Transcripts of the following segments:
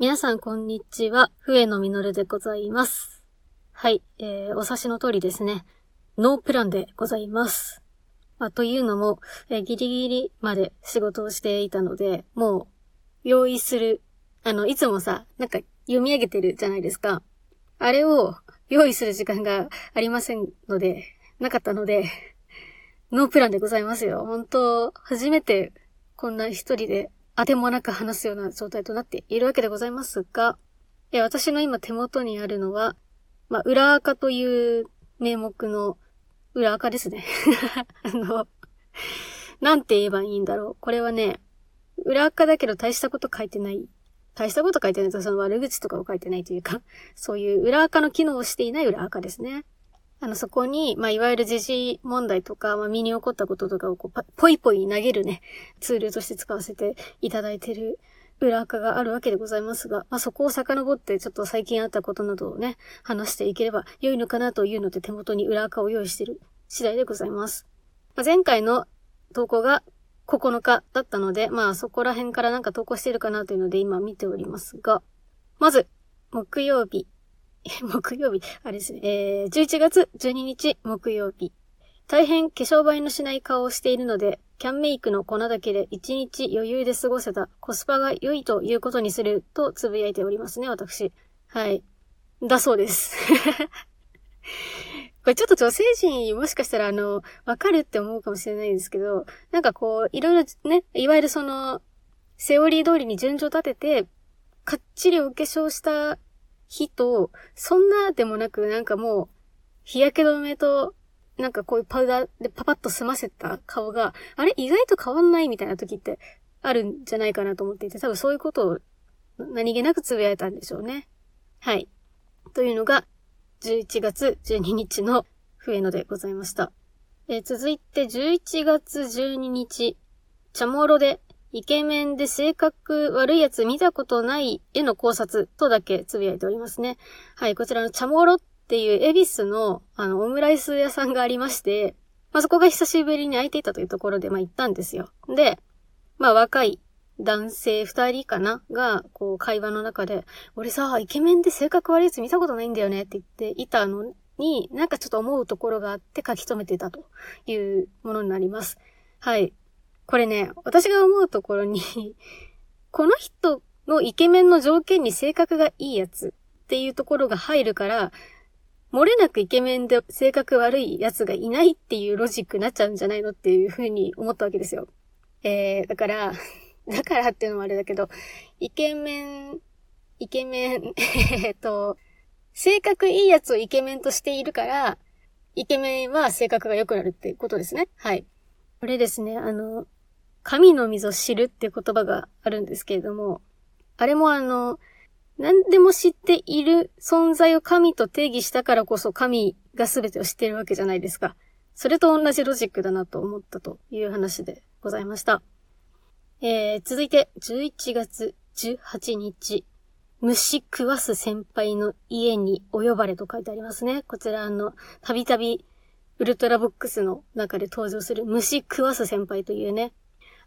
皆さんこんにちは、笛野実でございます。はい、えー、お察しの通りですね。ノープランでございます。まあ、というのも、えー、ギリギリまで仕事をしていたので、もう、用意する、あの、いつもさ、なんか読み上げてるじゃないですか。あれを用意する時間がありませんので、なかったので、ノープランでございますよ。本当初めてこんな一人であてもなく話すような状態となっているわけでございますが、え私の今手元にあるのは、まあ、裏垢という名目の裏垢ですね。あの、なんて言えばいいんだろう。これはね、裏垢だけど大したこと書いてない。大したこと書いてないとその悪口とかを書いてないというか、そういう裏垢の機能をしていない裏垢ですね。あの、そこに、まあ、いわゆる時事問題とか、まあ、身に起こったこととかをこう、ぽいぽい投げるね、ツールとして使わせていただいてる裏垢があるわけでございますが、まあ、そこを遡ってちょっと最近あったことなどをね、話していければ良いのかなというので手元に裏垢を用意している次第でございます。まあ、前回の投稿が9日だったので、まあそこら辺からなんか投稿してるかなというので今見ておりますが、まず、木曜日、木曜日、あれですね、えー、11月12日木曜日。大変化粧映えのしない顔をしているので、キャンメイクの粉だけで1日余裕で過ごせたコスパが良いということにするとつぶやいておりますね、私。はい。だそうです。これちょっと女性陣もしかしたらあの、わかるって思うかもしれないんですけど、なんかこう、いろいろね、いわゆるその、セオリー通りに順序立てて、かっちりお化粧した日と、そんなでもなく、なんかもう、日焼け止めと、なんかこういうパウダーでパパッと済ませた顔が、あれ意外と変わんないみたいな時ってあるんじゃないかなと思っていて、多分そういうことを何気なくつぶやいたんでしょうね。はい。というのが、11月12日の笛野でございました。えー、続いて11月12日、チャモロでイケメンで性格悪いやつ見たことない絵の考察とだけつぶやいておりますね。はい、こちらのチャモロっていうエビスのあのオムライス屋さんがありまして、まあ、そこが久しぶりに空いていたというところで、まあ、行ったんですよ。で、まあ、若い男性二人かなが、こう、会話の中で、俺さ、イケメンで性格悪いやつ見たことないんだよねって言っていたのに、なんかちょっと思うところがあって書き留めてたというものになります。はい。これね、私が思うところに この人のイケメンの条件に性格がいいやつっていうところが入るから、漏れなくイケメンで性格悪いやつがいないっていうロジックになっちゃうんじゃないのっていうふうに思ったわけですよ。えー、だから、だからっていうのもあれだけど、イケメン、イケメン、えっと、性格いいやつをイケメンとしているから、イケメンは性格が良くなるってことですね。はい。これですね、あの、神の溝知るって言葉があるんですけれども、あれもあの、何でも知っている存在を神と定義したからこそ神が全てを知っているわけじゃないですか。それと同じロジックだなと思ったという話でございました。えー、続いて、11月18日、虫食わす先輩の家にお呼ばれと書いてありますね。こちらあの、たびたびウルトラボックスの中で登場する虫食わす先輩というね、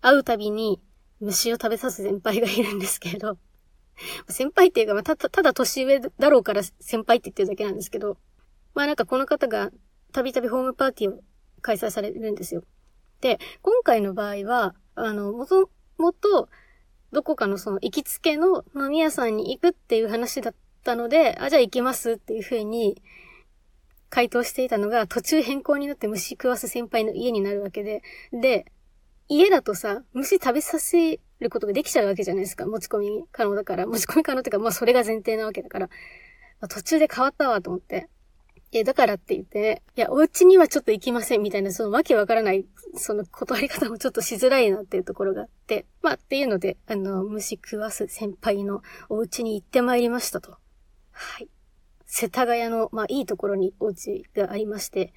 会うたびに虫を食べさす先輩がいるんですけど、先輩っていうか、まあ、た、ただ年上だろうから先輩って言ってるだけなんですけど、まあなんかこの方がたびたびホームパーティーを開催されるんですよ。で、今回の場合は、あの、もともと、どこかのその行きつけの飲み屋さんに行くっていう話だったので、あ、じゃあ行きますっていう風に回答していたのが途中変更になって虫食わす先輩の家になるわけで、で、家だとさ、虫食べさせることができちゃうわけじゃないですか。持ち込み可能だから。持ち込み可能っていうか、まあそれが前提なわけだから。まあ、途中で変わったわと思って。え、だからって言って、いや、お家にはちょっと行きませんみたいな、そのわけわからない、その断り方もちょっとしづらいなっていうところがあって、まあっていうので、あの、虫食わす先輩のお家に行ってまいりましたと。はい。世田谷の、まあいいところにお家がありまして、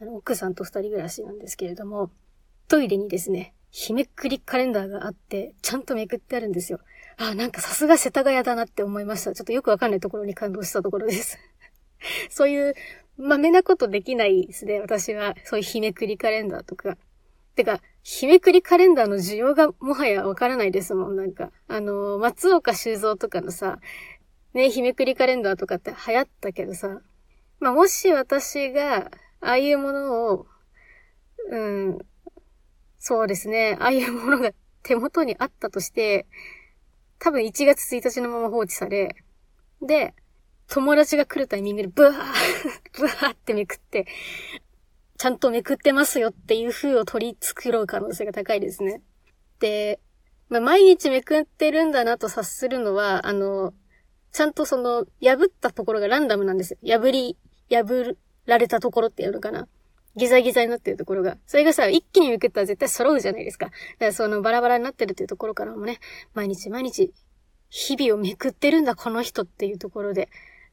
あの、奥さんと二人暮らしなんですけれども、トイレにですね、日めくりカレンダーがあって、ちゃんとめくってあるんですよ。あ、なんかさすが世田谷だなって思いました。ちょっとよくわかんないところに感動したところです。そういう、まめなことできないですね、私は。そういう日めくりカレンダーとか。てか、日めくりカレンダーの需要がもはやわからないですもん、なんか。あの、松岡修造とかのさ、ね、日めくりカレンダーとかって流行ったけどさ、まあ、もし私が、ああいうものを、うん、そうですね、ああいうものが手元にあったとして、多分1月1日のまま放置され、で、友達が来るタイミングでブワー、ブワーってめくって、ちゃんとめくってますよっていう風を取り繕う可能性が高いですね。で、まあ、毎日めくってるんだなと察するのは、あの、ちゃんとその、破ったところがランダムなんです。破り、破られたところっていうのかな。ギザギザになってるところが。それがさ、一気にめくったら絶対揃うじゃないですか。だからそのバラバラになってるっていうところからもね、毎日毎日、日々をめくってるんだ、この人っていうところで、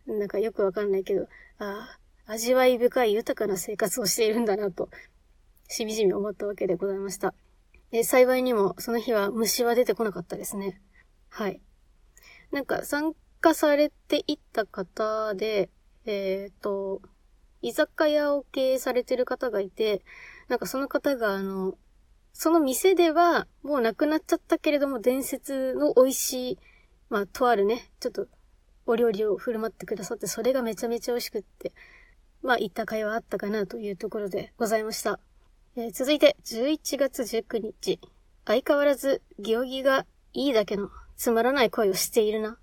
なんかよくわかんないけど、ああ、味わい深い豊かな生活をしているんだなと、しみじみ思ったわけでございました。え幸いにも、その日は虫は出てこなかったですね。はい。なんか参加されていった方で、えっ、ー、と、居酒屋を経営されてる方がいて、なんかその方があの、その店ではもうなくなっちゃったけれども伝説の美味しい、まあ、とあるね、ちょっとお料理を振る舞ってくださって、それがめちゃめちゃ美味しくって、まあ、行った会はあったかなというところでございました。えー、続いて、11月19日。相変わらず、行儀がいいだけのつまらない声をしているな。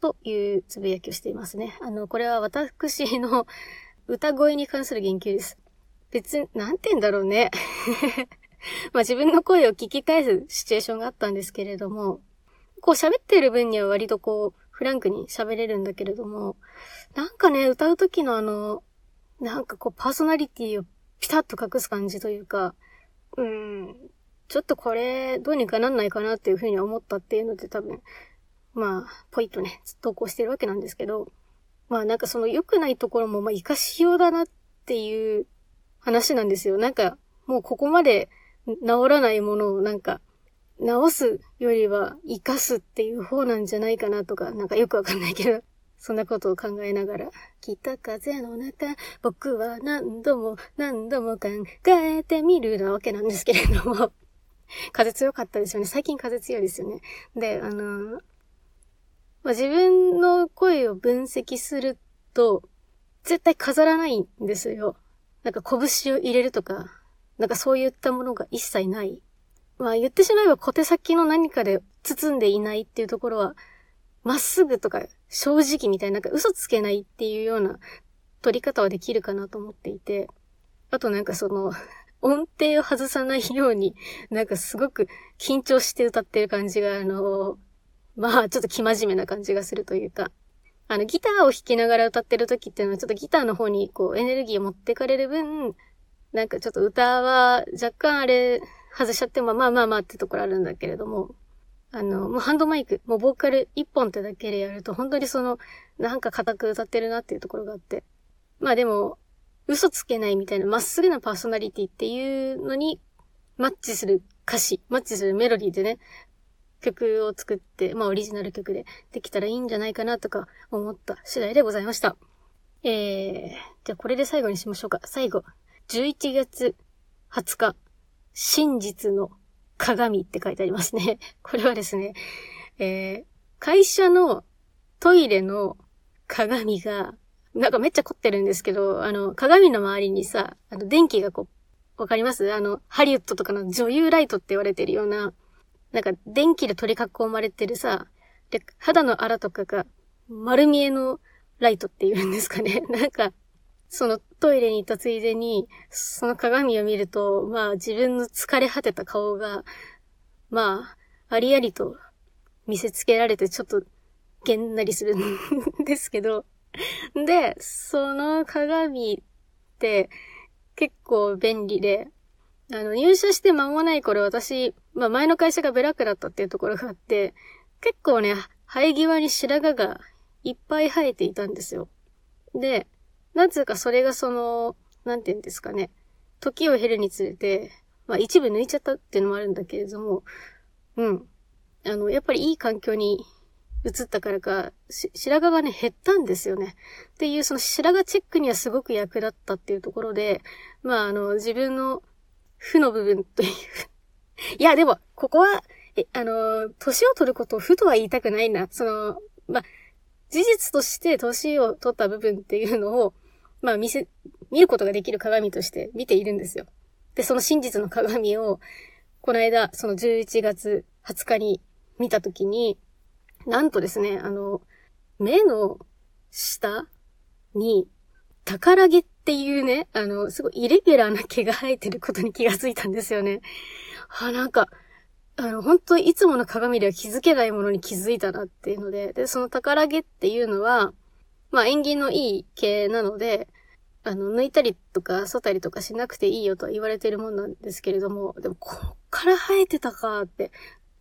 というつぶやきをしていますね。あの、これは私の歌声に関する言及です。別に、なんて言うんだろうね。まあ自分の声を聞き返すシチュエーションがあったんですけれども、こう喋ってる分には割とこう、フランクに喋れるんだけれども、なんかね、歌う時のあの、なんかこう、パーソナリティをピタッと隠す感じというか、うん、ちょっとこれ、どうにかなんないかなっていうふうに思ったっていうので多分、まあ、ポイッとね、投稿してるわけなんですけど、まあなんかその良くないところも、まあ活かしようだなっていう話なんですよ。なんか、もうここまで治らないものをなんか、治すよりは活かすっていう方なんじゃないかなとか、なんかよくわかんないけど、そんなことを考えながら、北風の中、僕は何度も何度も考えてみるなわけなんですけれども、風強かったですよね。最近風強いですよね。で、あのまあ、自分の声を分析すると、絶対飾らないんですよ。なんか拳を入れるとか、なんかそういったものが一切ない。まあ言ってしまえば小手先の何かで包んでいないっていうところは、まっすぐとか正直みたいな、なんか嘘つけないっていうような取り方はできるかなと思っていて、あとなんかその、音程を外さないように、なんかすごく緊張して歌ってる感じが、あの、まあ、ちょっと気真面目な感じがするというか、あの、ギターを弾きながら歌ってる時っていうのは、ちょっとギターの方に、こう、エネルギーを持ってかれる分、なんかちょっと歌は、若干あれ、外しちゃっても、まあまあまあってところあるんだけれども、あの、もうハンドマイク、もうボーカル一本ってだけでやると、本当にその、なんか固く歌ってるなっていうところがあって。まあでも、嘘つけないみたいな、まっすぐなパーソナリティっていうのに、マッチする歌詞、マッチするメロディーでね、曲を作って、まあオリジナル曲でできたらいいんじゃないかなとか思った次第でございました。えー、じゃあこれで最後にしましょうか。最後。11月20日、真実の鏡って書いてありますね。これはですね、えー、会社のトイレの鏡が、なんかめっちゃ凝ってるんですけど、あの、鏡の周りにさ、あの、電気がこう、わかります？あの、ハリウッドとかの女優ライトって言われてるような、なんか電気で取り囲まれてるさ、で、肌の荒とかが丸見えのライトって言うんですかね。なんか、そのトイレに行ったついでに、その鏡を見ると、まあ自分の疲れ果てた顔が、まあ、ありありと見せつけられてちょっとげんなりするんですけど、で、その鏡って結構便利で、あの、入社して間もない頃私、まあ前の会社がブラックだったっていうところがあって、結構ね、生え際に白髪がいっぱい生えていたんですよ。で、なぜかそれがその、なんて言うんですかね、時を経るにつれて、まあ一部抜いちゃったっていうのもあるんだけれども、うん。あの、やっぱりいい環境に移ったからか、白髪がね、減ったんですよね。っていう、その白髪チェックにはすごく役立ったっていうところで、まあ、あの、自分の負の部分という いや、でも、ここは、え、あの、年を取ることを負とは言いたくないな。その、ま事実として年を取った部分っていうのを、まあ、見せ、見ることができる鏡として見ているんですよ。で、その真実の鏡を、この間、その11月20日に見たときに、なんとですね、あの、目の下に、宝毛っていうね、あの、すごいイレギュラーな毛が生えてることに気がついたんですよね。あ、なんか、あの、本当いつもの鏡では気づけないものに気づいたなっていうので、で、その宝毛っていうのは、まあ縁起のいい毛なので、あの、抜いたりとか、剃ったりとかしなくていいよと言われてるもんなんですけれども、でも、こっから生えてたかって、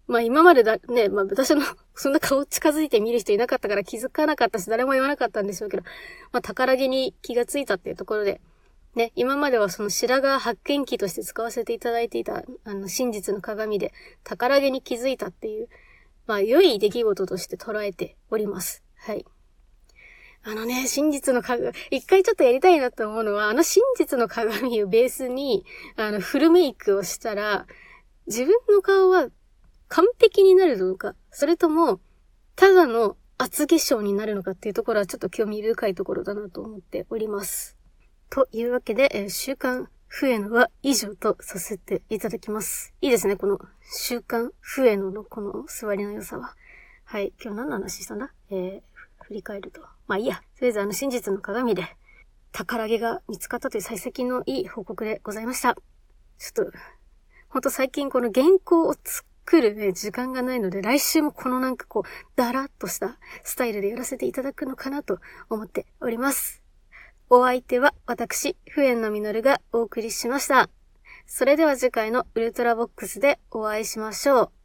まあ今までだ、ね、まあ私のそんな顔近づいて見る人いなかったから気づかなかったし、誰も言わなかったんでしょうけど、まあ宝毛に気がついたっていうところで、ね、今まではその白髪発見器として使わせていただいていた、あの、真実の鏡で宝毛に気づいたっていう、まあ良い出来事として捉えております。はい。あのね、真実の鏡、一回ちょっとやりたいなと思うのは、あの真実の鏡をベースに、あの、フルメイクをしたら、自分の顔は完璧になるのか、それとも、ただの厚化粧になるのかっていうところはちょっと興味深いところだなと思っております。というわけで、えー、週刊フエノは以上とさせていただきます。いいですね、この週刊フエノのこの座りの良さは。はい、今日何の話したんだ？えー、振り返ると。まあいいや。とりあえずあの真実の鏡で宝毛が見つかったという最先のいい報告でございました。ちょっと、ほんと最近この原稿を作来るね、時間がないので、来週もこのなんかこう、だらっとしたスタイルでやらせていただくのかなと思っております。お相手は私、フエンのミノルがお送りしました。それでは次回のウルトラボックスでお会いしましょう。